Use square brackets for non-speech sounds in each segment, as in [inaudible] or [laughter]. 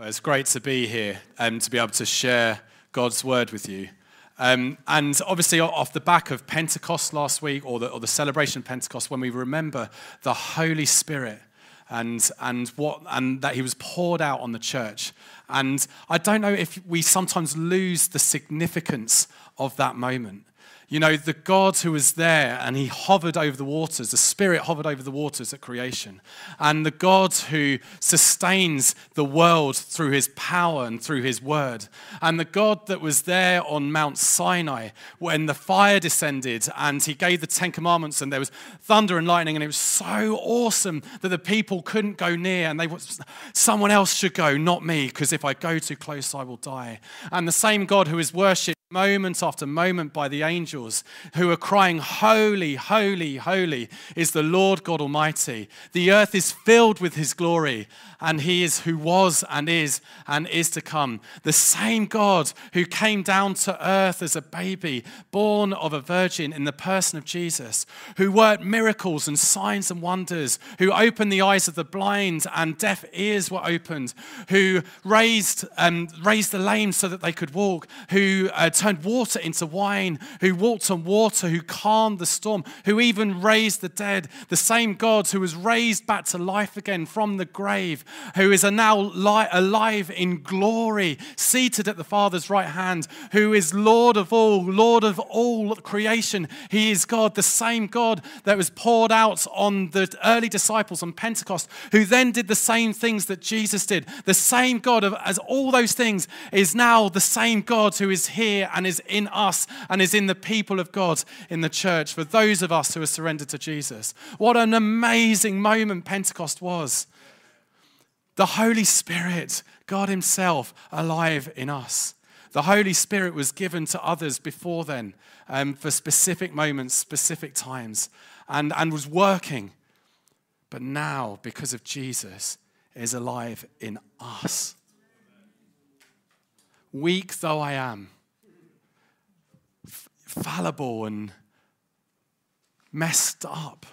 Well, it's great to be here and to be able to share God's word with you. Um, and obviously, off the back of Pentecost last week, or the, or the celebration of Pentecost, when we remember the Holy Spirit and, and, what, and that He was poured out on the church. And I don't know if we sometimes lose the significance of that moment. You know, the God who was there and he hovered over the waters, the Spirit hovered over the waters at creation. And the God who sustains the world through his power and through his word. And the God that was there on Mount Sinai when the fire descended and he gave the Ten Commandments and there was thunder and lightning and it was so awesome that the people couldn't go near and they someone else should go, not me, because if I go too close, I will die. And the same God who is worshipped moment after moment by the angels who are crying, Holy, holy, holy is the Lord God Almighty. The earth is filled with his glory and he is who was and is and is to come. The same God who came down to earth as a baby, born of a virgin in the person of Jesus, who worked miracles and signs and wonders, who opened the eyes of the blind and deaf ears were opened, who raised, um, raised the lame so that they could walk, who uh, turned water into wine, who walked on water, who calmed the storm, who even raised the dead, the same God who was raised back to life again from the grave, who is now alive in glory, seated at the Father's right hand, who is Lord of all, Lord of all creation. He is God, the same God that was poured out on the early disciples on Pentecost, who then did the same things that Jesus did. The same God of, as all those things is now the same God who is here and is in us and is in the people of God in the church for those of us who are surrendered to Jesus. What an amazing moment Pentecost was the Holy Spirit, God Himself, alive in us. The Holy Spirit was given to others before then um, for specific moments, specific times, and, and was working. But now, because of Jesus, is alive in us. Weak though I am, fallible and messed up,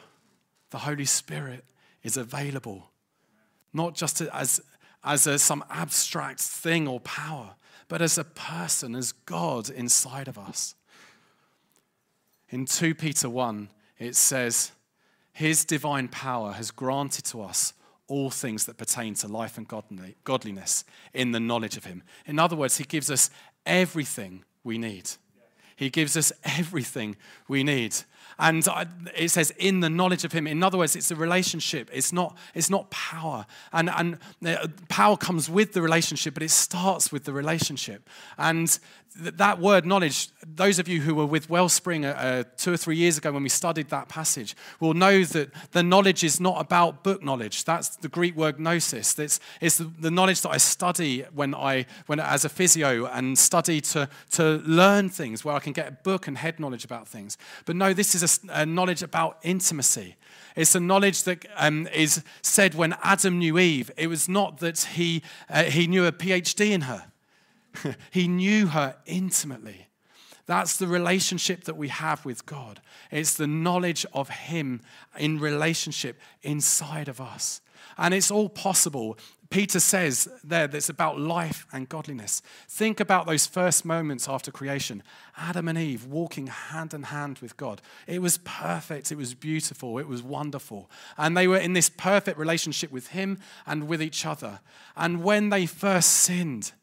the Holy Spirit is available not just as, as a, some abstract thing or power, but as a person, as God inside of us. In 2 Peter 1, it says, His divine power has granted to us all things that pertain to life and godliness in the knowledge of Him. In other words, He gives us everything we need. He gives us everything we need. And it says, in the knowledge of him. In other words, it's a relationship. It's not, it's not power. And, and uh, power comes with the relationship, but it starts with the relationship. And that word knowledge, those of you who were with Wellspring uh, uh, two or three years ago when we studied that passage will know that the knowledge is not about book knowledge. That's the Greek word gnosis. It's, it's the, knowledge that I study when I, when, as a physio and study to, to learn things where I can get a book and head knowledge about things. But no, this is a, a knowledge about intimacy. It's a knowledge that um, is said when Adam knew Eve. It was not that he, uh, he knew a PhD in her, [laughs] he knew her intimately. That's the relationship that we have with God. It's the knowledge of Him in relationship inside of us. And it's all possible Peter says there that it's about life and godliness. Think about those first moments after creation Adam and Eve walking hand in hand with God. It was perfect, it was beautiful, it was wonderful. And they were in this perfect relationship with Him and with each other. And when they first sinned,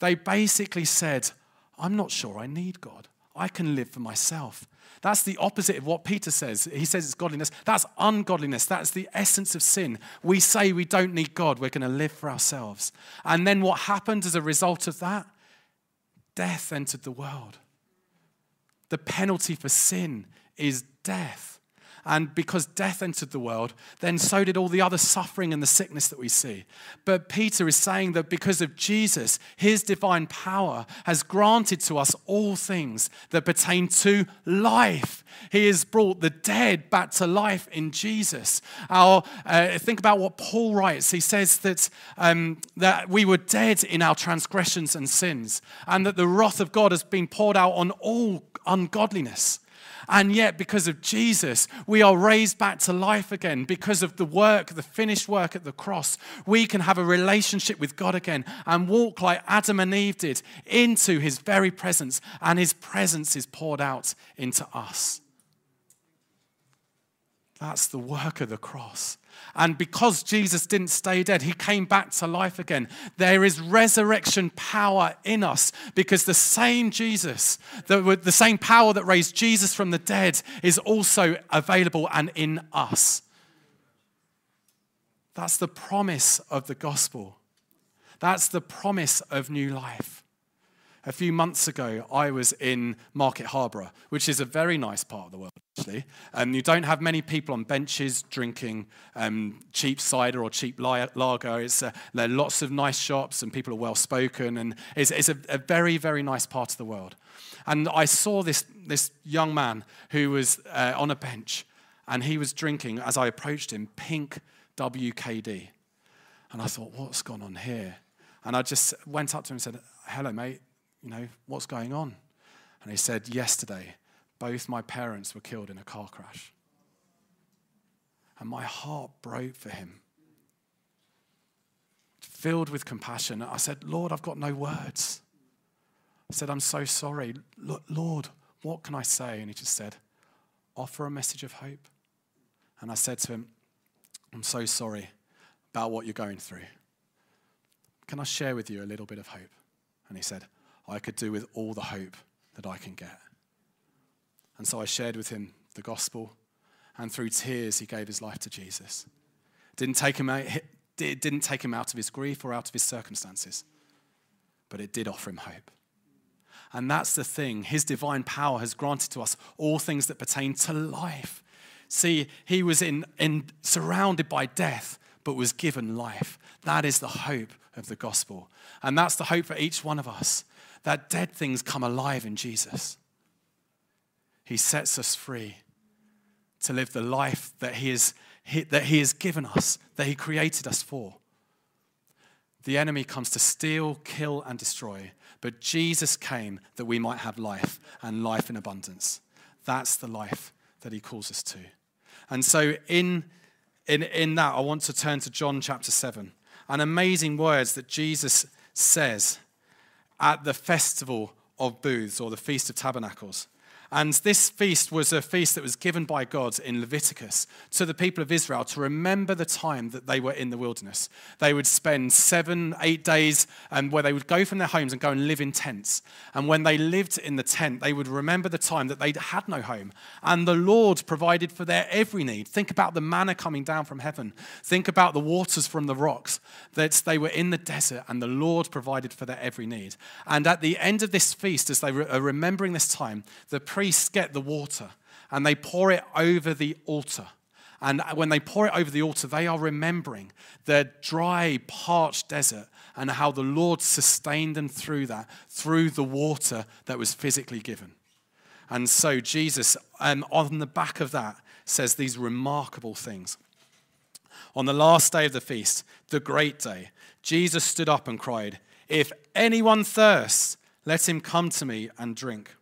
they basically said, I'm not sure I need God. I can live for myself. That's the opposite of what Peter says. He says it's godliness. That's ungodliness. That's the essence of sin. We say we don't need God, we're going to live for ourselves. And then what happened as a result of that? Death entered the world. The penalty for sin is death. And because death entered the world, then so did all the other suffering and the sickness that we see. But Peter is saying that because of Jesus, his divine power has granted to us all things that pertain to life. He has brought the dead back to life in Jesus. Our, uh, think about what Paul writes. He says that, um, that we were dead in our transgressions and sins, and that the wrath of God has been poured out on all ungodliness. And yet, because of Jesus, we are raised back to life again. Because of the work, the finished work at the cross, we can have a relationship with God again and walk like Adam and Eve did into his very presence, and his presence is poured out into us. That's the work of the cross. And because Jesus didn't stay dead, he came back to life again. There is resurrection power in us because the same Jesus, the, the same power that raised Jesus from the dead, is also available and in us. That's the promise of the gospel. That's the promise of new life. A few months ago, I was in Market Harborough, which is a very nice part of the world, actually. And you don't have many people on benches drinking um, cheap cider or cheap lager. It's, uh, there are lots of nice shops, and people are well spoken. And it's, it's a, a very, very nice part of the world. And I saw this, this young man who was uh, on a bench, and he was drinking, as I approached him, pink WKD. And I thought, what's gone on here? And I just went up to him and said, hello, mate you know, what's going on? And he said, Yesterday, both my parents were killed in a car crash. And my heart broke for him. Filled with compassion, I said, Lord, I've got no words. I said, I'm so sorry. Lord, what can I say? And he just said, Offer a message of hope. And I said to him, I'm so sorry about what you're going through. Can I share with you a little bit of hope? And he said, I could do with all the hope that I can get. And so I shared with him the gospel, and through tears, he gave his life to Jesus. Didn't take him out, it didn't take him out of his grief or out of his circumstances, but it did offer him hope. And that's the thing. His divine power has granted to us all things that pertain to life. See, he was in, in, surrounded by death, but was given life. That is the hope of the gospel. And that's the hope for each one of us that dead things come alive in Jesus. He sets us free to live the life that he, is, that he has given us, that He created us for. The enemy comes to steal, kill, and destroy, but Jesus came that we might have life and life in abundance. That's the life that He calls us to. And so, in, in, in that, I want to turn to John chapter 7 and amazing words that Jesus says at the festival of booths or the Feast of Tabernacles. And this feast was a feast that was given by God in Leviticus to the people of Israel to remember the time that they were in the wilderness. They would spend seven, eight days um, where they would go from their homes and go and live in tents. And when they lived in the tent, they would remember the time that they had no home. And the Lord provided for their every need. Think about the manna coming down from heaven. Think about the waters from the rocks. That they were in the desert and the Lord provided for their every need. And at the end of this feast, as they are remembering this time, the priests get the water and they pour it over the altar. And when they pour it over the altar, they are remembering the dry, parched desert and how the Lord sustained them through that, through the water that was physically given. And so Jesus, um, on the back of that, says these remarkable things. On the last day of the feast, the great day, Jesus stood up and cried, If anyone thirsts, let him come to me and drink.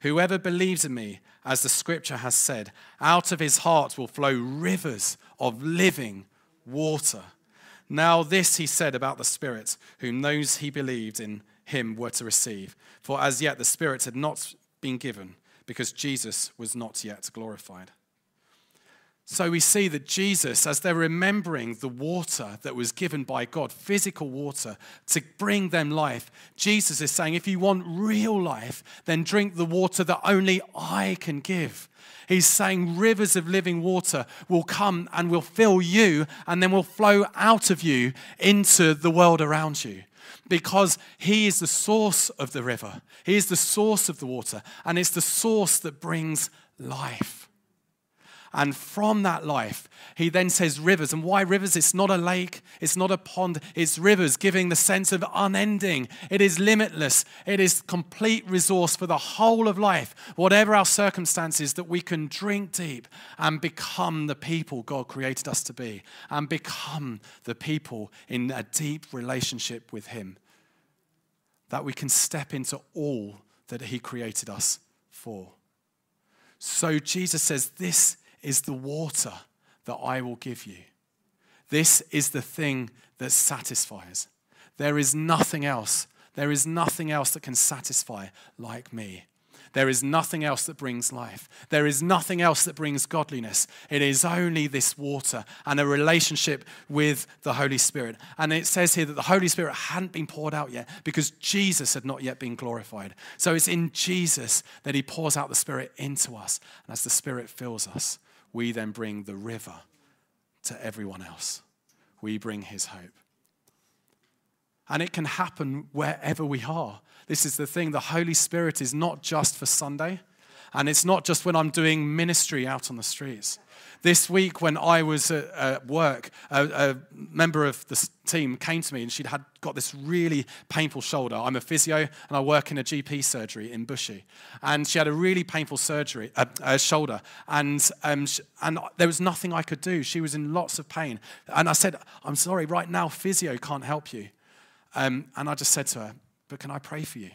Whoever believes in me, as the scripture has said, out of his heart will flow rivers of living water. Now, this he said about the Spirit, whom those he believed in him were to receive. For as yet the Spirit had not been given, because Jesus was not yet glorified. So we see that Jesus, as they're remembering the water that was given by God, physical water, to bring them life, Jesus is saying, if you want real life, then drink the water that only I can give. He's saying rivers of living water will come and will fill you and then will flow out of you into the world around you because He is the source of the river. He is the source of the water, and it's the source that brings life. And from that life, he then says rivers. And why rivers? It's not a lake, it's not a pond, it's rivers, giving the sense of unending. It is limitless, it is complete resource for the whole of life, whatever our circumstances, that we can drink deep and become the people God created us to be, and become the people in a deep relationship with Him. That we can step into all that He created us for. So Jesus says, This is the water that I will give you. This is the thing that satisfies. There is nothing else. There is nothing else that can satisfy like me. There is nothing else that brings life. There is nothing else that brings godliness. It is only this water and a relationship with the Holy Spirit. And it says here that the Holy Spirit hadn't been poured out yet because Jesus had not yet been glorified. So it's in Jesus that He pours out the Spirit into us. And as the Spirit fills us, we then bring the river to everyone else. We bring His hope. And it can happen wherever we are. This is the thing the Holy Spirit is not just for Sunday, and it's not just when I'm doing ministry out on the streets. This week, when I was at, work, a, a, member of the team came to me and she'd had got this really painful shoulder. I'm a physio and I work in a GP surgery in Bushey, and she had a really painful surgery, uh, uh, shoulder, and um, and there was nothing I could do. She was in lots of pain, and I said, "I'm sorry, right now physio can't help you," um, and I just said to her, but can I pray for you?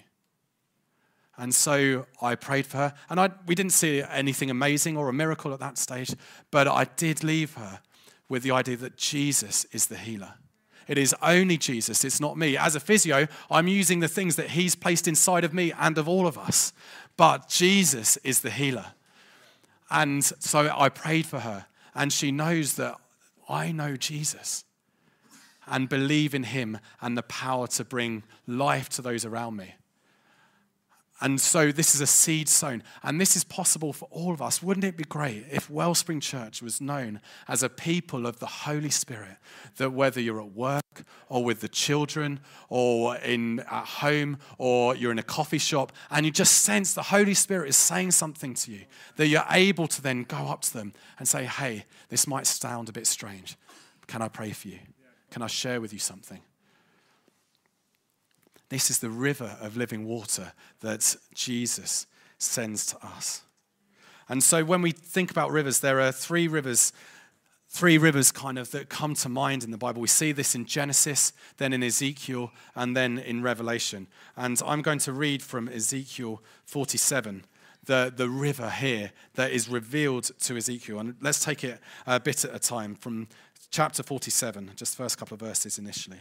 And so I prayed for her. And I, we didn't see anything amazing or a miracle at that stage, but I did leave her with the idea that Jesus is the healer. It is only Jesus, it's not me. As a physio, I'm using the things that He's placed inside of me and of all of us. But Jesus is the healer. And so I prayed for her, and she knows that I know Jesus and believe in Him and the power to bring life to those around me. And so this is a seed sown, and this is possible for all of us. Wouldn't it be great if Wellspring Church was known as a people of the Holy Spirit? That whether you're at work or with the children or in at home or you're in a coffee shop and you just sense the Holy Spirit is saying something to you, that you're able to then go up to them and say, Hey, this might sound a bit strange. Can I pray for you? Can I share with you something? This is the river of living water that Jesus sends to us. And so when we think about rivers, there are three rivers, three rivers kind of that come to mind in the Bible. We see this in Genesis, then in Ezekiel, and then in Revelation. And I'm going to read from Ezekiel 47 the, the river here that is revealed to Ezekiel. And let's take it a bit at a time from chapter 47, just first couple of verses initially.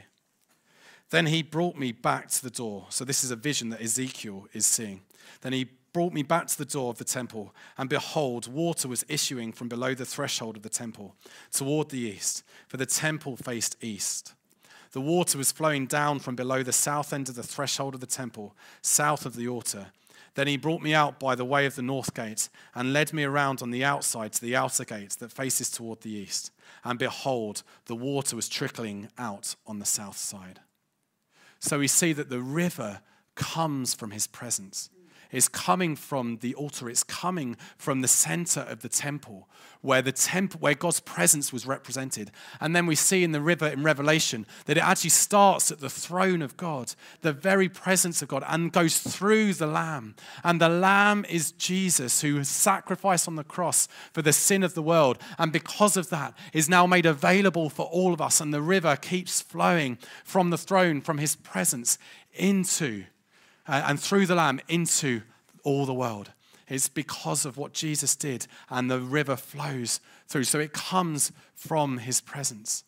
Then he brought me back to the door. So, this is a vision that Ezekiel is seeing. Then he brought me back to the door of the temple, and behold, water was issuing from below the threshold of the temple toward the east, for the temple faced east. The water was flowing down from below the south end of the threshold of the temple, south of the altar. Then he brought me out by the way of the north gate and led me around on the outside to the outer gate that faces toward the east and behold, the water was trickling out on the south side. So we see that the river comes from his presence is coming from the altar. It's coming from the center of the temple, where the temple, where God's presence was represented. And then we see in the river in Revelation that it actually starts at the throne of God, the very presence of God, and goes through the Lamb. And the Lamb is Jesus, who was sacrificed on the cross for the sin of the world. And because of that, is now made available for all of us. And the river keeps flowing from the throne, from his presence into Uh, and through the Lamb into all the world. It's because of what Jesus did, and the river flows through. So it comes from his presence.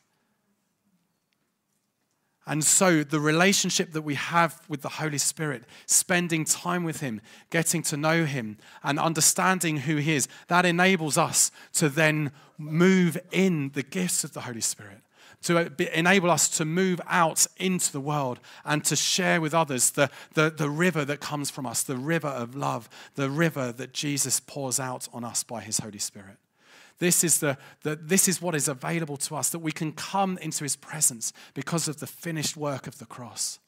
And so, the relationship that we have with the Holy Spirit, spending time with Him, getting to know Him, and understanding who He is, that enables us to then move in the gifts of the Holy Spirit to enable us to move out into the world and to share with others the, the, the river that comes from us, the river of love, the river that Jesus pours out on us by his Holy Spirit. This is, the, the, this is what is available to us, that we can come into his presence because of the finished work of the cross.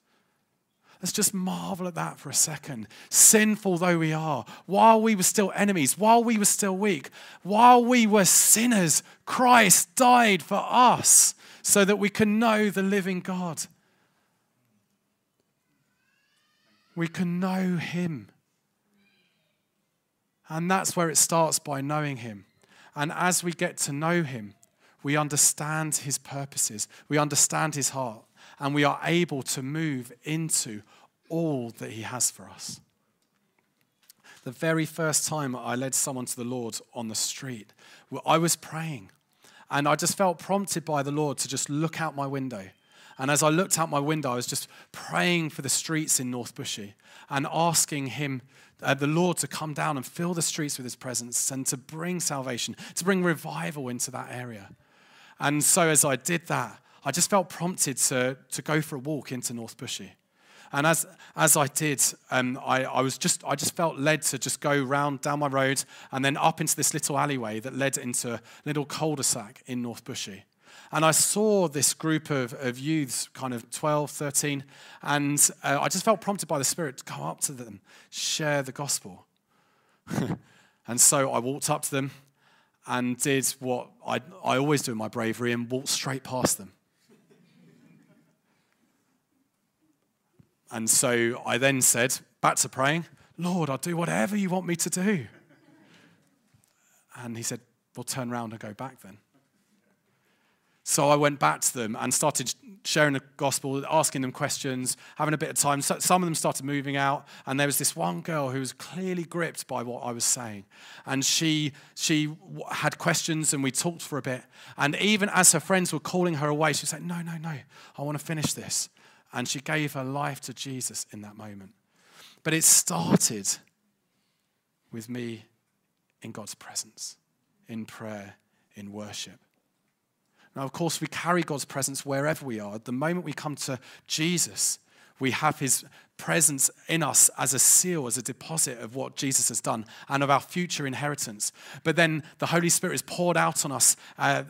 Let's just marvel at that for a second. Sinful though we are, while we were still enemies, while we were still weak, while we were sinners, Christ died for us so that we can know the living God. We can know Him. And that's where it starts by knowing Him. And as we get to know Him, we understand His purposes, we understand His heart and we are able to move into all that He has for us. the very first time I led someone to the Lord on the street, I was praying. And I just felt prompted by the Lord to just look out my window. And as I looked out my window, I was just praying for the streets in North Bushey and asking Him, uh, the Lord, to come down and fill the streets with His presence and to bring salvation, to bring revival into that area. And so as I did that, I just felt prompted to, to go for a walk into North Bushey. And as, as I did, um, I, I, was just, I just felt led to just go round down my road and then up into this little alleyway that led into a little cul-de-sac in North Bushey. And I saw this group of, of youths, kind of 12, 13, and uh, I just felt prompted by the Spirit to go up to them, share the gospel. [laughs] and so I walked up to them and did what I, I always do in my bravery and walked straight past them. And so I then said, back to praying, Lord, I'll do whatever you want me to do. And he said, Well, turn around and go back then. So I went back to them and started sharing the gospel, asking them questions, having a bit of time. So some of them started moving out, and there was this one girl who was clearly gripped by what I was saying. And she, she had questions, and we talked for a bit. And even as her friends were calling her away, she said, No, no, no, I want to finish this. And she gave her life to Jesus in that moment. But it started with me in God's presence, in prayer, in worship. Now, of course, we carry God's presence wherever we are. The moment we come to Jesus, we have his presence in us as a seal, as a deposit of what Jesus has done and of our future inheritance. But then the Holy Spirit is poured out on us uh,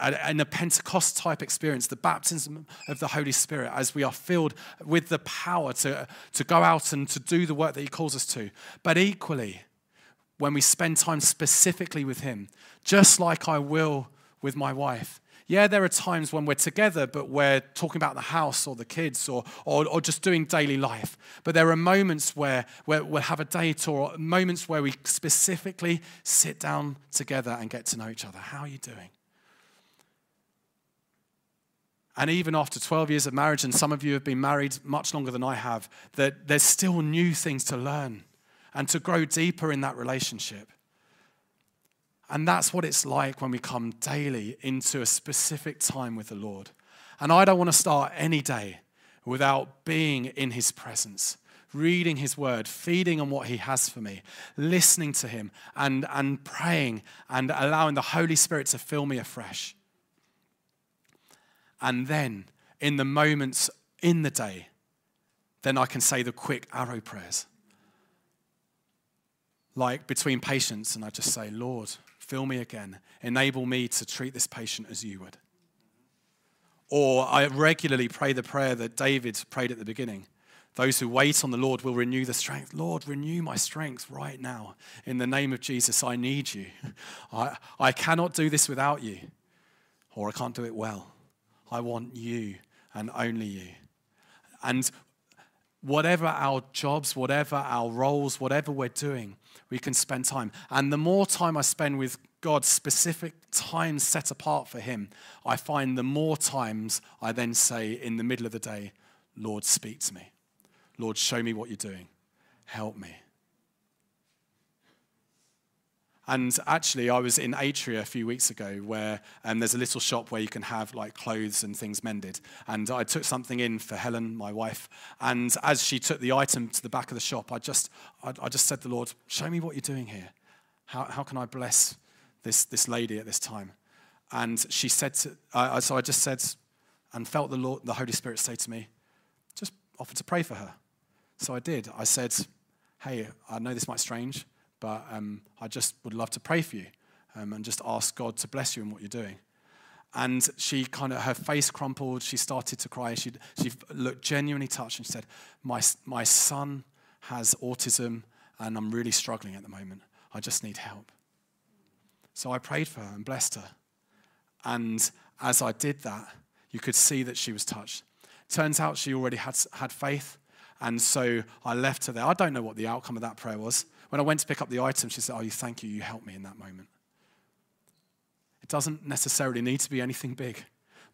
uh, in a Pentecost type experience, the baptism of the Holy Spirit, as we are filled with the power to, to go out and to do the work that he calls us to. But equally, when we spend time specifically with him, just like I will with my wife, yeah, there are times when we're together, but we're talking about the house or the kids or, or, or just doing daily life. But there are moments where, where we'll have a date or moments where we specifically sit down together and get to know each other. How are you doing? And even after 12 years of marriage, and some of you have been married much longer than I have, that there's still new things to learn and to grow deeper in that relationship. And that's what it's like when we come daily into a specific time with the Lord. And I don't want to start any day without being in His presence, reading His word, feeding on what He has for me, listening to Him, and, and praying and allowing the Holy Spirit to fill me afresh. And then, in the moments in the day, then I can say the quick arrow prayers. Like between patients, and I just say, Lord, Fill me again. Enable me to treat this patient as you would. Or I regularly pray the prayer that David prayed at the beginning. Those who wait on the Lord will renew the strength. Lord, renew my strength right now. In the name of Jesus, I need you. [laughs] I, I cannot do this without you, or I can't do it well. I want you and only you. And whatever our jobs, whatever our roles, whatever we're doing, we can spend time. And the more time I spend with God, specific times set apart for Him, I find the more times I then say in the middle of the day, Lord, speak to me. Lord, show me what you're doing. Help me. And actually, I was in Atria a few weeks ago where um, there's a little shop where you can have like clothes and things mended. And I took something in for Helen, my wife. And as she took the item to the back of the shop, I just, I, I just said to the Lord, Show me what you're doing here. How, how can I bless this, this lady at this time? And she said, to, uh, so I just said, and felt the, Lord, the Holy Spirit say to me, Just offer to pray for her. So I did. I said, Hey, I know this might strange but um, I just would love to pray for you um, and just ask God to bless you in what you're doing. And she kind of, her face crumpled. She started to cry. She, she looked genuinely touched and she said, my, my son has autism and I'm really struggling at the moment. I just need help. So I prayed for her and blessed her. And as I did that, you could see that she was touched. Turns out she already had, had faith. And so I left her there. I don't know what the outcome of that prayer was. When I went to pick up the item, she said, Oh, you thank you, you helped me in that moment. It doesn't necessarily need to be anything big,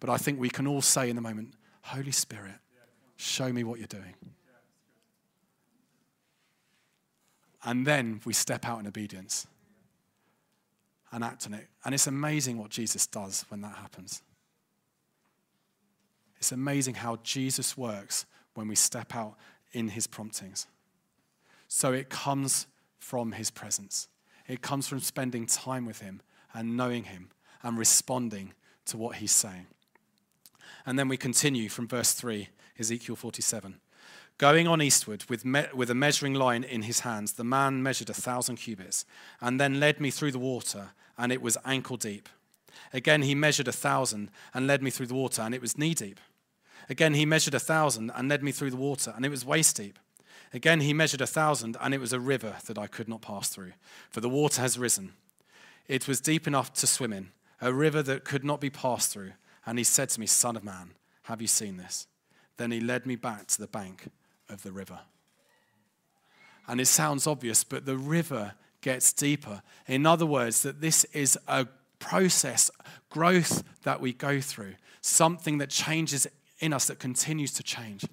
but I think we can all say in the moment, Holy Spirit, show me what you're doing. And then we step out in obedience and act on it. And it's amazing what Jesus does when that happens. It's amazing how Jesus works when we step out in his promptings. So it comes from his presence, it comes from spending time with him and knowing him and responding to what he's saying. And then we continue from verse 3, Ezekiel 47. Going on eastward with, me- with a measuring line in his hands, the man measured a thousand cubits and then led me through the water, and it was ankle deep. Again, he measured a thousand and led me through the water, and it was knee deep. Again, he measured a thousand and led me through the water, and it was waist deep. Again, he measured a thousand, and it was a river that I could not pass through, for the water has risen. It was deep enough to swim in, a river that could not be passed through. And he said to me, Son of man, have you seen this? Then he led me back to the bank of the river. And it sounds obvious, but the river gets deeper. In other words, that this is a process, growth that we go through, something that changes in us that continues to change.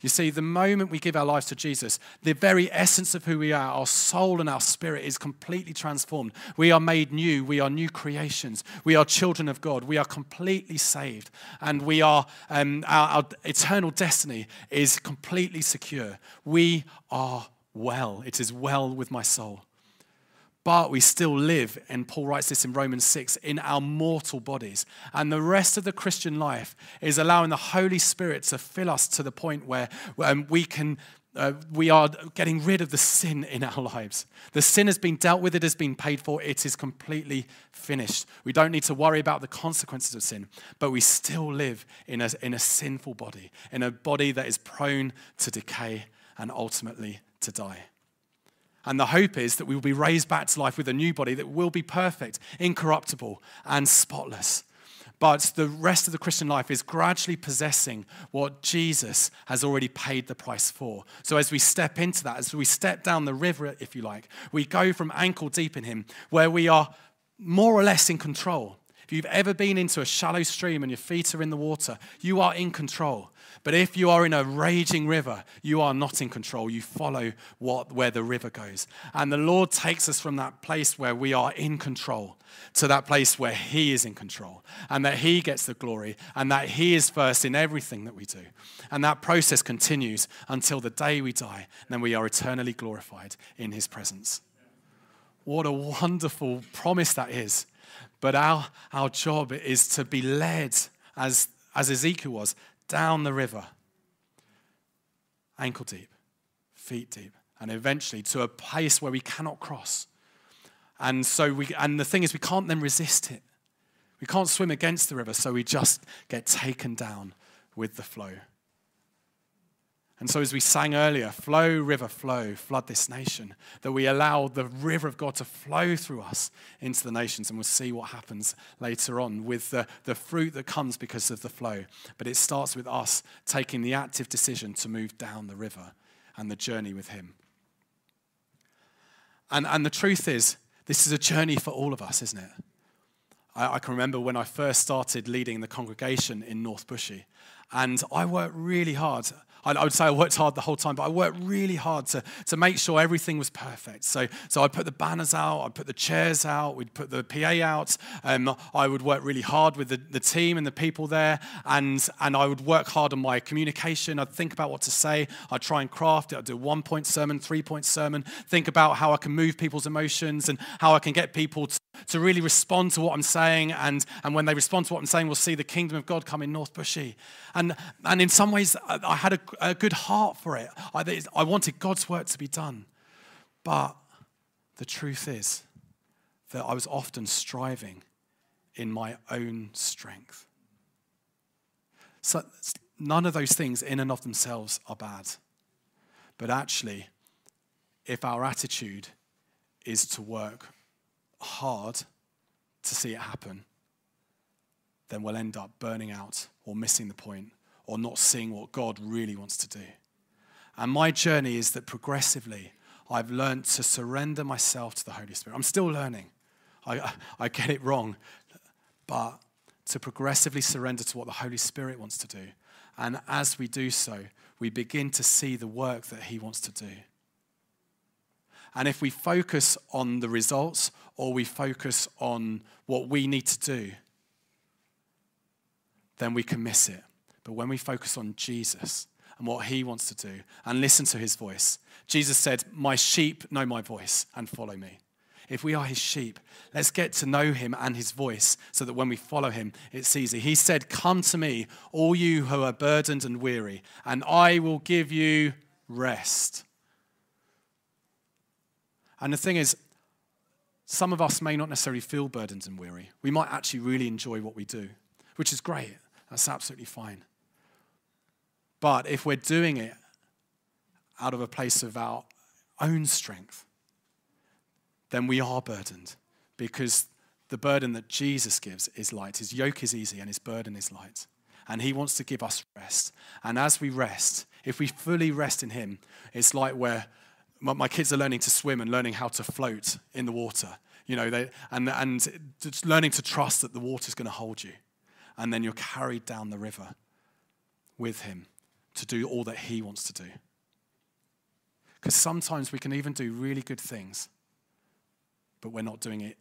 You see, the moment we give our lives to Jesus, the very essence of who we are, our soul and our spirit is completely transformed. We are made new. We are new creations. We are children of God. We are completely saved. And we are, um, our, our eternal destiny is completely secure. We are well. It is well with my soul but we still live, and Paul writes this in Romans 6, in our mortal bodies. And the rest of the Christian life is allowing the Holy Spirit to fill us to the point where um, we can. Uh, we are getting rid of the sin in our lives. The sin has been dealt with, it has been paid for, it is completely finished. We don't need to worry about the consequences of sin, but we still live in a, in a sinful body, in a body that is prone to decay and ultimately to die. And the hope is that we will be raised back to life with a new body that will be perfect, incorruptible, and spotless. But the rest of the Christian life is gradually possessing what Jesus has already paid the price for. So as we step into that, as we step down the river, if you like, we go from ankle deep in Him, where we are more or less in control. If you've ever been into a shallow stream and your feet are in the water, you are in control. But if you are in a raging river, you are not in control. You follow what, where the river goes. And the Lord takes us from that place where we are in control to that place where He is in control and that He gets the glory and that He is first in everything that we do. And that process continues until the day we die, and then we are eternally glorified in His presence. What a wonderful promise that is. But our, our job is to be led, as, as Ezekiel was, down the river, ankle deep, feet deep, and eventually to a place where we cannot cross. And so we, and the thing is, we can't then resist it. We can't swim against the river, so we just get taken down with the flow. And so, as we sang earlier, flow, river, flow, flood this nation, that we allow the river of God to flow through us into the nations. And we'll see what happens later on with the, the fruit that comes because of the flow. But it starts with us taking the active decision to move down the river and the journey with Him. And, and the truth is, this is a journey for all of us, isn't it? I, I can remember when I first started leading the congregation in North Bushey, and I worked really hard. I, would say I worked hard the whole time, but I worked really hard to, to make sure everything was perfect. So, so I'd put the banners out, I'd put the chairs out, we'd put the PA out. Um, I would work really hard with the, the team and the people there, and, and I would work hard on my communication. I'd think about what to say, I'd try and craft it. I'd do one point sermon, three point sermon, think about how I can move people's emotions and how I can get people to, to really respond to what I'm saying. And, and when they respond to what I'm saying, we'll see the kingdom of God come in North Bushey. And, and in some ways, I had a, a good heart for it. I, I wanted God's work to be done. But the truth is that I was often striving in my own strength. So none of those things in and of themselves are bad. But actually, if our attitude is to work hard to see it happen, then we'll end up burning out or missing the point or not seeing what God really wants to do. And my journey is that progressively I've learned to surrender myself to the Holy Spirit. I'm still learning. I, I get it wrong. But to progressively surrender to what the Holy Spirit wants to do. And as we do so, we begin to see the work that He wants to do. And if we focus on the results or we focus on what we need to do, then we can miss it. But when we focus on Jesus and what he wants to do and listen to his voice, Jesus said, My sheep know my voice and follow me. If we are his sheep, let's get to know him and his voice so that when we follow him, it's easy. He said, Come to me, all you who are burdened and weary, and I will give you rest. And the thing is, some of us may not necessarily feel burdened and weary. We might actually really enjoy what we do, which is great. That's absolutely fine. But if we're doing it out of a place of our own strength, then we are burdened because the burden that Jesus gives is light. His yoke is easy and his burden is light. And he wants to give us rest. And as we rest, if we fully rest in him, it's like where my kids are learning to swim and learning how to float in the water. You know, they, and, and just learning to trust that the water's going to hold you. And then you're carried down the river with him to do all that he wants to do. Because sometimes we can even do really good things, but we're not doing it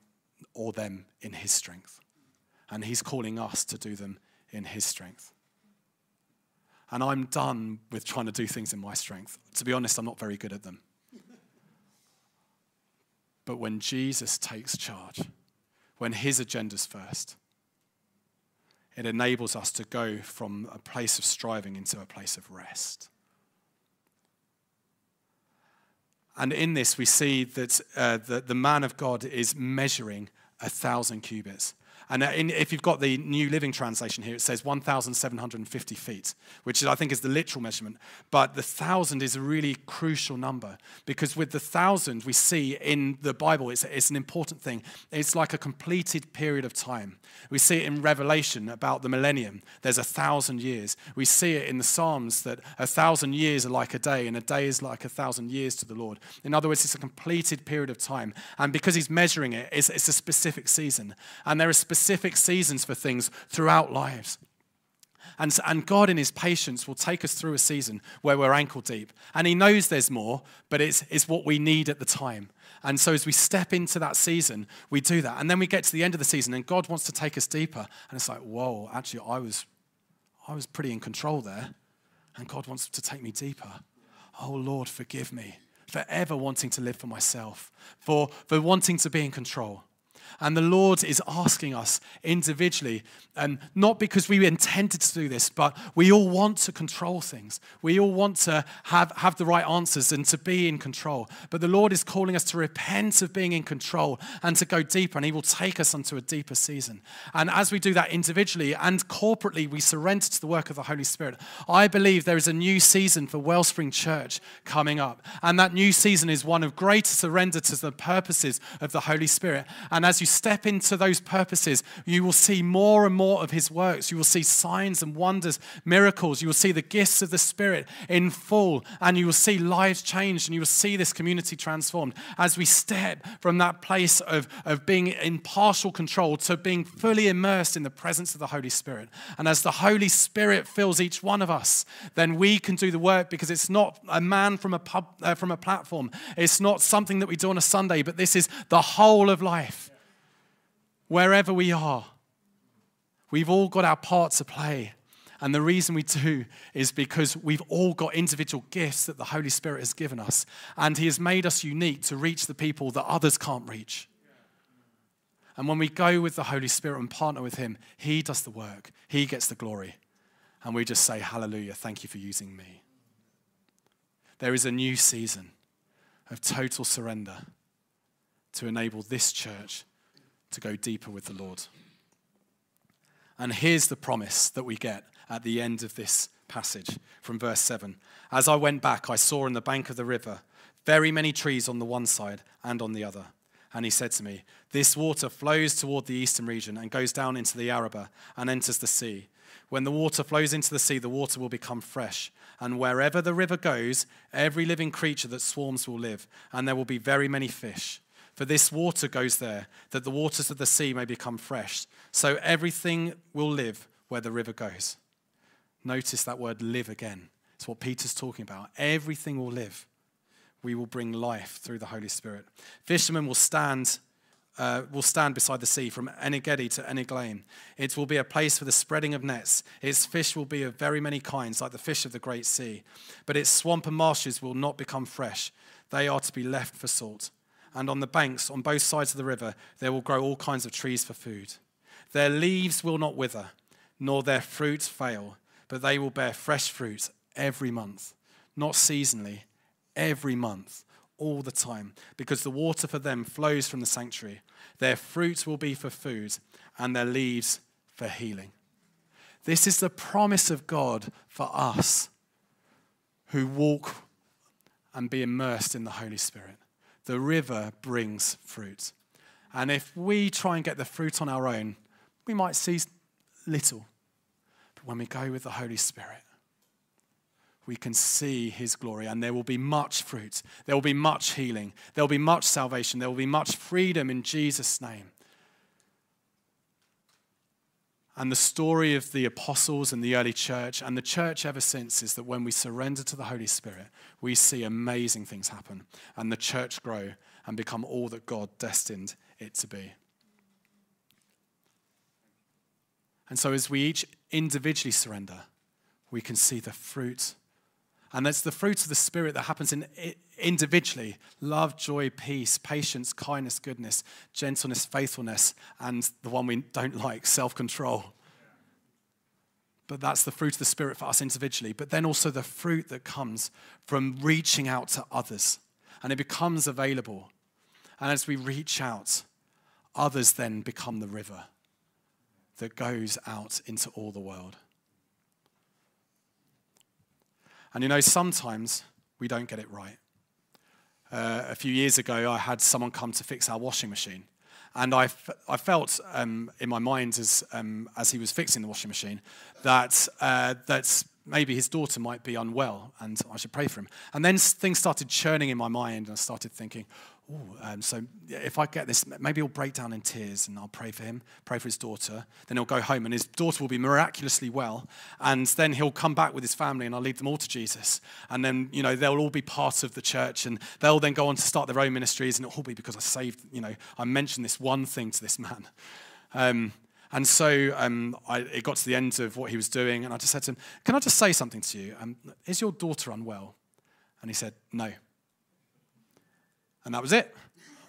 or them in his strength. And he's calling us to do them in his strength. And I'm done with trying to do things in my strength. To be honest, I'm not very good at them. But when Jesus takes charge, when his agenda's first, it enables us to go from a place of striving into a place of rest. And in this, we see that uh, the, the man of God is measuring a thousand cubits. And uh, in, if you've got the New Living Translation here, it says 1,750 feet, which I think is the literal measurement. But the thousand is a really crucial number because with the thousand, we see in the Bible, it's, it's an important thing. It's like a completed period of time. We see it in Revelation about the millennium. There's a thousand years. We see it in the Psalms that a thousand years are like a day, and a day is like a thousand years to the Lord. In other words, it's a completed period of time. And because he's measuring it, it's, it's a specific season. And there are specific specific seasons for things throughout lives. And, and God, in His patience, will take us through a season where we're ankle deep. And He knows there's more, but it's, it's what we need at the time. And so, as we step into that season, we do that. And then we get to the end of the season, and God wants to take us deeper. And it's like, whoa, actually, I was, I was pretty in control there. And God wants to take me deeper. Oh, Lord, forgive me for ever wanting to live for myself, for, for wanting to be in control. And the Lord is asking us individually, and not because we intended to do this, but we all want to control things. We all want to have, have the right answers and to be in control. But the Lord is calling us to repent of being in control and to go deeper, and He will take us into a deeper season. And as we do that individually and corporately, we surrender to the work of the Holy Spirit. I believe there is a new season for Wellspring Church coming up. And that new season is one of greater surrender to the purposes of the Holy Spirit. And as you step into those purposes, you will see more and more of His works. You will see signs and wonders, miracles. You will see the gifts of the Spirit in full, and you will see lives changed, and you will see this community transformed as we step from that place of, of being in partial control to being fully immersed in the presence of the Holy Spirit. And as the Holy Spirit fills each one of us, then we can do the work because it's not a man from a pub, uh, from a platform. It's not something that we do on a Sunday, but this is the whole of life wherever we are. We've all got our part to play. And the reason we do is because we've all got individual gifts that the Holy Spirit has given us. And He has made us unique to reach the people that others can't reach. And when we go with the Holy Spirit and partner with Him, He does the work, He gets the glory. And we just say, Hallelujah, thank you for using me. There is a new season of total surrender to enable this church to go deeper with the Lord. And here's the promise that we get at the end of this passage from verse 7. As I went back, I saw in the bank of the river very many trees on the one side and on the other. And he said to me, This water flows toward the eastern region and goes down into the Arabah and enters the sea. When the water flows into the sea, the water will become fresh. And wherever the river goes, every living creature that swarms will live, and there will be very many fish. For this water goes there, that the waters of the sea may become fresh. So everything will live where the river goes. Notice that word live again. It's what Peter's talking about. Everything will live we will bring life through the Holy Spirit. Fishermen will stand uh, will stand beside the sea from Engedi to Eneglaim. It will be a place for the spreading of nets. Its fish will be of very many kinds, like the fish of the great sea. But its swamp and marshes will not become fresh. They are to be left for salt. And on the banks, on both sides of the river, there will grow all kinds of trees for food. Their leaves will not wither, nor their fruit fail, but they will bear fresh fruit every month, not seasonally, every month all the time, because the water for them flows from the sanctuary. Their fruit will be for food, and their leaves for healing. This is the promise of God for us who walk and be immersed in the Holy Spirit. The river brings fruit. And if we try and get the fruit on our own, we might see little. But when we go with the Holy Spirit, we can see his glory, and there will be much fruit. There will be much healing. There will be much salvation. There will be much freedom in Jesus' name. And the story of the apostles and the early church and the church ever since is that when we surrender to the Holy Spirit, we see amazing things happen and the church grow and become all that God destined it to be. And so, as we each individually surrender, we can see the fruit and that's the fruit of the Spirit that happens in, individually love, joy, peace, patience, kindness, goodness, gentleness, faithfulness, and the one we don't like, self control. But that's the fruit of the Spirit for us individually. But then also the fruit that comes from reaching out to others. And it becomes available. And as we reach out, others then become the river that goes out into all the world. And you know, sometimes we don't get it right. Uh, a few years ago, I had someone come to fix our washing machine. And I, I felt um, in my mind as, um, as he was fixing the washing machine that, uh, that maybe his daughter might be unwell and I should pray for him. And then things started churning in my mind and I started thinking, um, so if I get this, maybe he'll break down in tears and I'll pray for him, pray for his daughter. Then he'll go home and his daughter will be miraculously well. And then he'll come back with his family and I'll lead them all to Jesus. And then, you know, they'll all be part of the church and they'll then go on to start their own ministries and it'll all be because I saved, you know, I mentioned this one thing to this man. Um, and so um, I, it got to the end of what he was doing and I just said to him, Can I just say something to you? Um, is your daughter unwell? And he said, No. And that was it.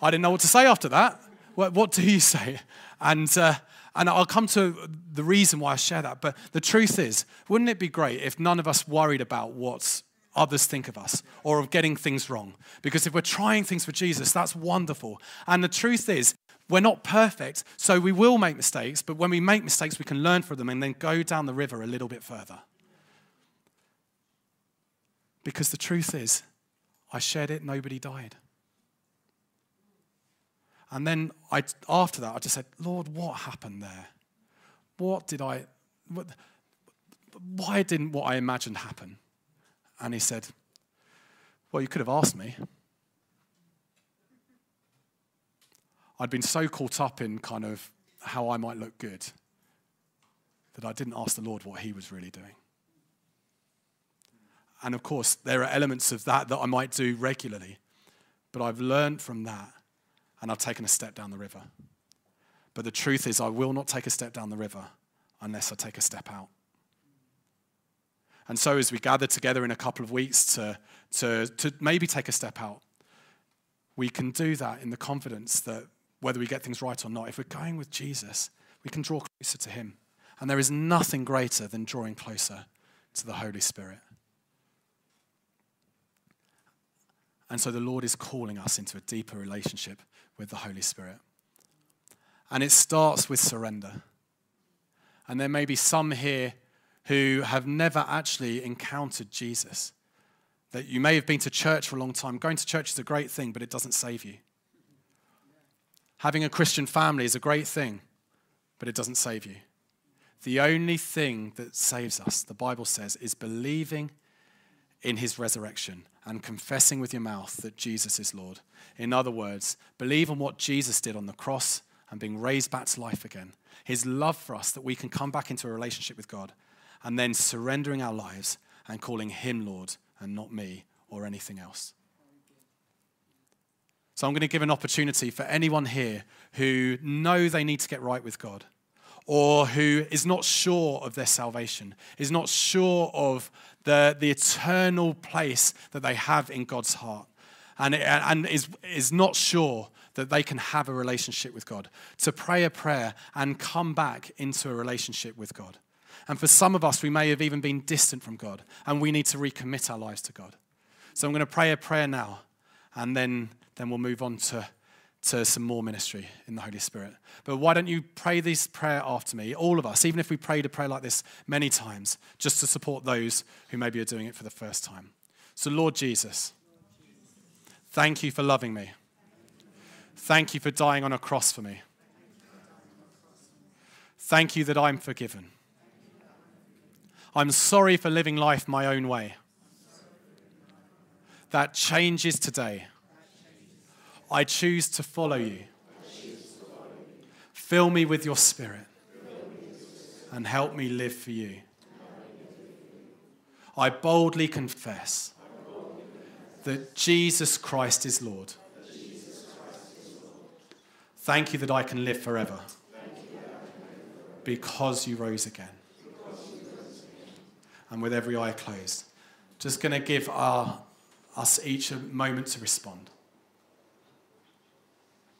I didn't know what to say after that. What, what do you [laughs] say? And, uh, and I'll come to the reason why I share that. But the truth is, wouldn't it be great if none of us worried about what others think of us or of getting things wrong? Because if we're trying things for Jesus, that's wonderful. And the truth is, we're not perfect, so we will make mistakes, but when we make mistakes, we can learn from them and then go down the river a little bit further. Because the truth is, I shared it, nobody died. And then I, after that, I just said, Lord, what happened there? What did I, what, why didn't what I imagined happen? And he said, Well, you could have asked me. I'd been so caught up in kind of how I might look good that I didn't ask the Lord what he was really doing. And of course, there are elements of that that I might do regularly, but I've learned from that and I've taken a step down the river. But the truth is, I will not take a step down the river unless I take a step out. And so, as we gather together in a couple of weeks to, to, to maybe take a step out, we can do that in the confidence that whether we get things right or not, if we're going with Jesus, we can draw closer to Him. And there is nothing greater than drawing closer to the Holy Spirit. And so the Lord is calling us into a deeper relationship with the Holy Spirit. And it starts with surrender. And there may be some here who have never actually encountered Jesus. That you may have been to church for a long time. Going to church is a great thing, but it doesn't save you. Having a Christian family is a great thing, but it doesn't save you. The only thing that saves us, the Bible says, is believing in his resurrection and confessing with your mouth that Jesus is Lord. In other words, believe on what Jesus did on the cross and being raised back to life again. His love for us that we can come back into a relationship with God and then surrendering our lives and calling him Lord and not me or anything else. So I'm going to give an opportunity for anyone here who know they need to get right with God or who is not sure of their salvation, is not sure of the, the eternal place that they have in God's heart, and, and is, is not sure that they can have a relationship with God, to pray a prayer and come back into a relationship with God. And for some of us, we may have even been distant from God, and we need to recommit our lives to God. So I'm going to pray a prayer now, and then, then we'll move on to, to some more ministry in the Holy Spirit. But why don't you pray this prayer after me, all of us, even if we prayed a prayer like this many times, just to support those who maybe are doing it for the first time. So, Lord Jesus, thank you for loving me. Thank you for dying on a cross for me. Thank you that I'm forgiven. I'm sorry for living life my own way. That changes today. I choose to follow you. Fill me with your spirit and help me live for you. I boldly confess that Jesus Christ is Lord. Thank you that I can live forever because you rose again and with every eye closed. Just going to give our, us each a moment to respond.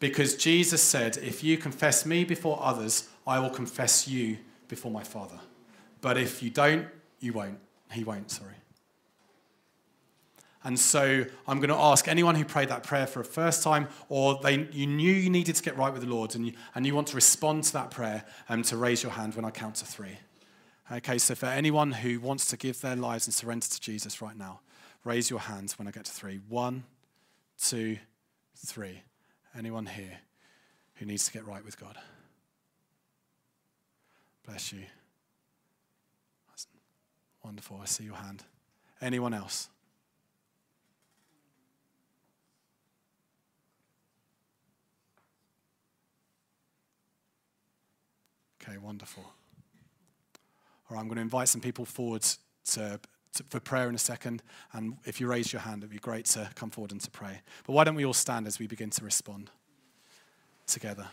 Because Jesus said, If you confess me before others, I will confess you before my Father. But if you don't, you won't. He won't, sorry. And so I'm going to ask anyone who prayed that prayer for a first time, or they, you knew you needed to get right with the Lord and you, and you want to respond to that prayer, um, to raise your hand when I count to three. Okay, so for anyone who wants to give their lives and surrender to Jesus right now, raise your hands when I get to three. One, two, three. Anyone here who needs to get right with God? Bless you. That's wonderful. I see your hand. Anyone else? Okay, wonderful. All right, I'm going to invite some people forward to, to, for prayer in a second. And if you raise your hand, it'd be great to come forward and to pray. But why don't we all stand as we begin to respond together?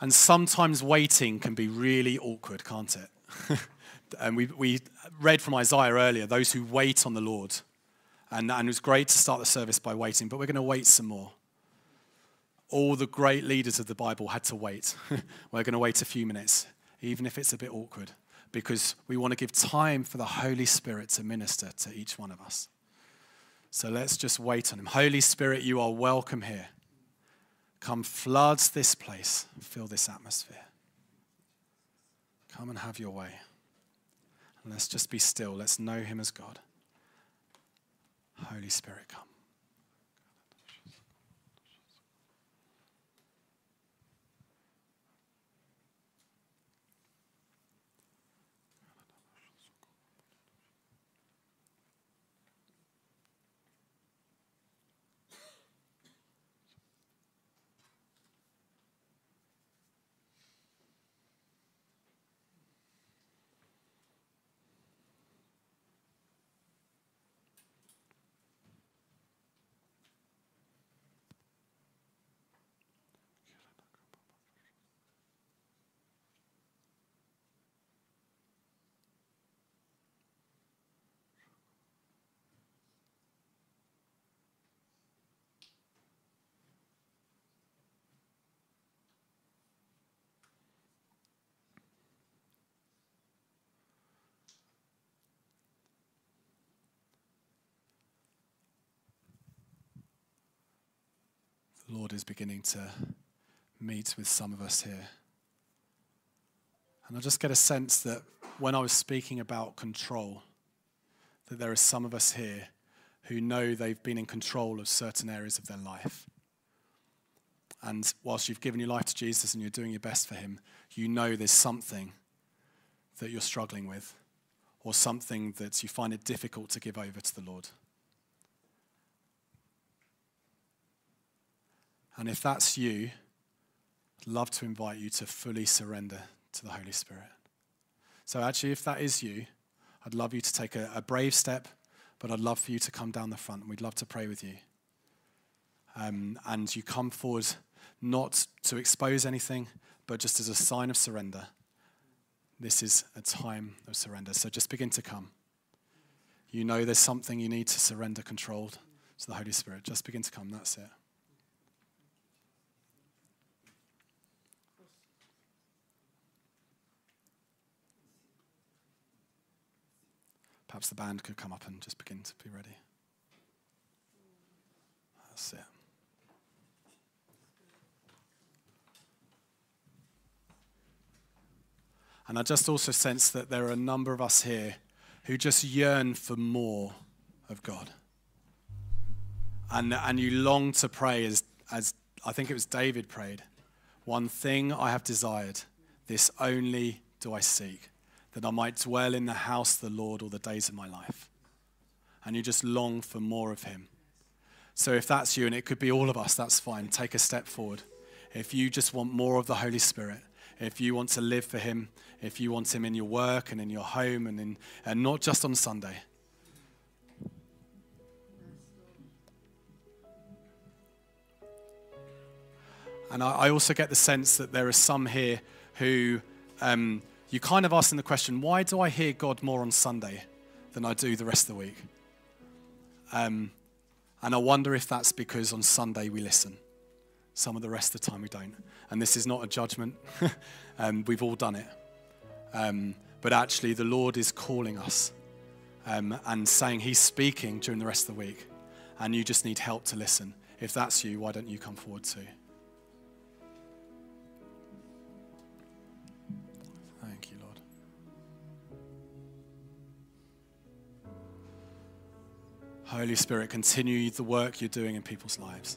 And sometimes waiting can be really awkward, can't it? [laughs] and we, we read from Isaiah earlier those who wait on the Lord. And, and it was great to start the service by waiting, but we're going to wait some more all the great leaders of the Bible had to wait. [laughs] We're going to wait a few minutes, even if it's a bit awkward, because we want to give time for the Holy Spirit to minister to each one of us. So let's just wait on Him. Holy Spirit, you are welcome here. Come flood this place, fill this atmosphere. Come and have your way. And let's just be still. Let's know Him as God. Holy Spirit, come. The Lord is beginning to meet with some of us here. And I just get a sense that when I was speaking about control, that there are some of us here who know they've been in control of certain areas of their life. And whilst you've given your life to Jesus and you're doing your best for Him, you know there's something that you're struggling with or something that you find it difficult to give over to the Lord. And if that's you, I'd love to invite you to fully surrender to the Holy Spirit. So, actually, if that is you, I'd love you to take a, a brave step but I'd love for you to come down the front and we'd love to pray with you. Um, and you come forward not to expose anything, but just as a sign of surrender. This is a time of surrender. So just begin to come. You know there's something you need to surrender controlled to the Holy Spirit. Just begin to come. That's it. Perhaps the band could come up and just begin to be ready. That's it. And I just also sense that there are a number of us here who just yearn for more of God. And, and you long to pray as, as I think it was David prayed One thing I have desired, this only do I seek, that I might dwell in the house of the Lord all the days of my life. And you just long for more of Him. So if that's you, and it could be all of us, that's fine. Take a step forward. If you just want more of the Holy Spirit, if you want to live for Him, if you want Him in your work and in your home and, in, and not just on Sunday. And I, also get the sense that there are some here who um, you kind of asking the question, why do I hear God more on Sunday than I do the rest of the week? Um, and I wonder if that's because on Sunday we listen. Some of the rest of the time we don't. And this is not a judgment. [laughs] um, we've all done it. Um, but actually, the Lord is calling us um, and saying He's speaking during the rest of the week. And you just need help to listen. If that's you, why don't you come forward too? Holy Spirit, continue the work you're doing in people's lives.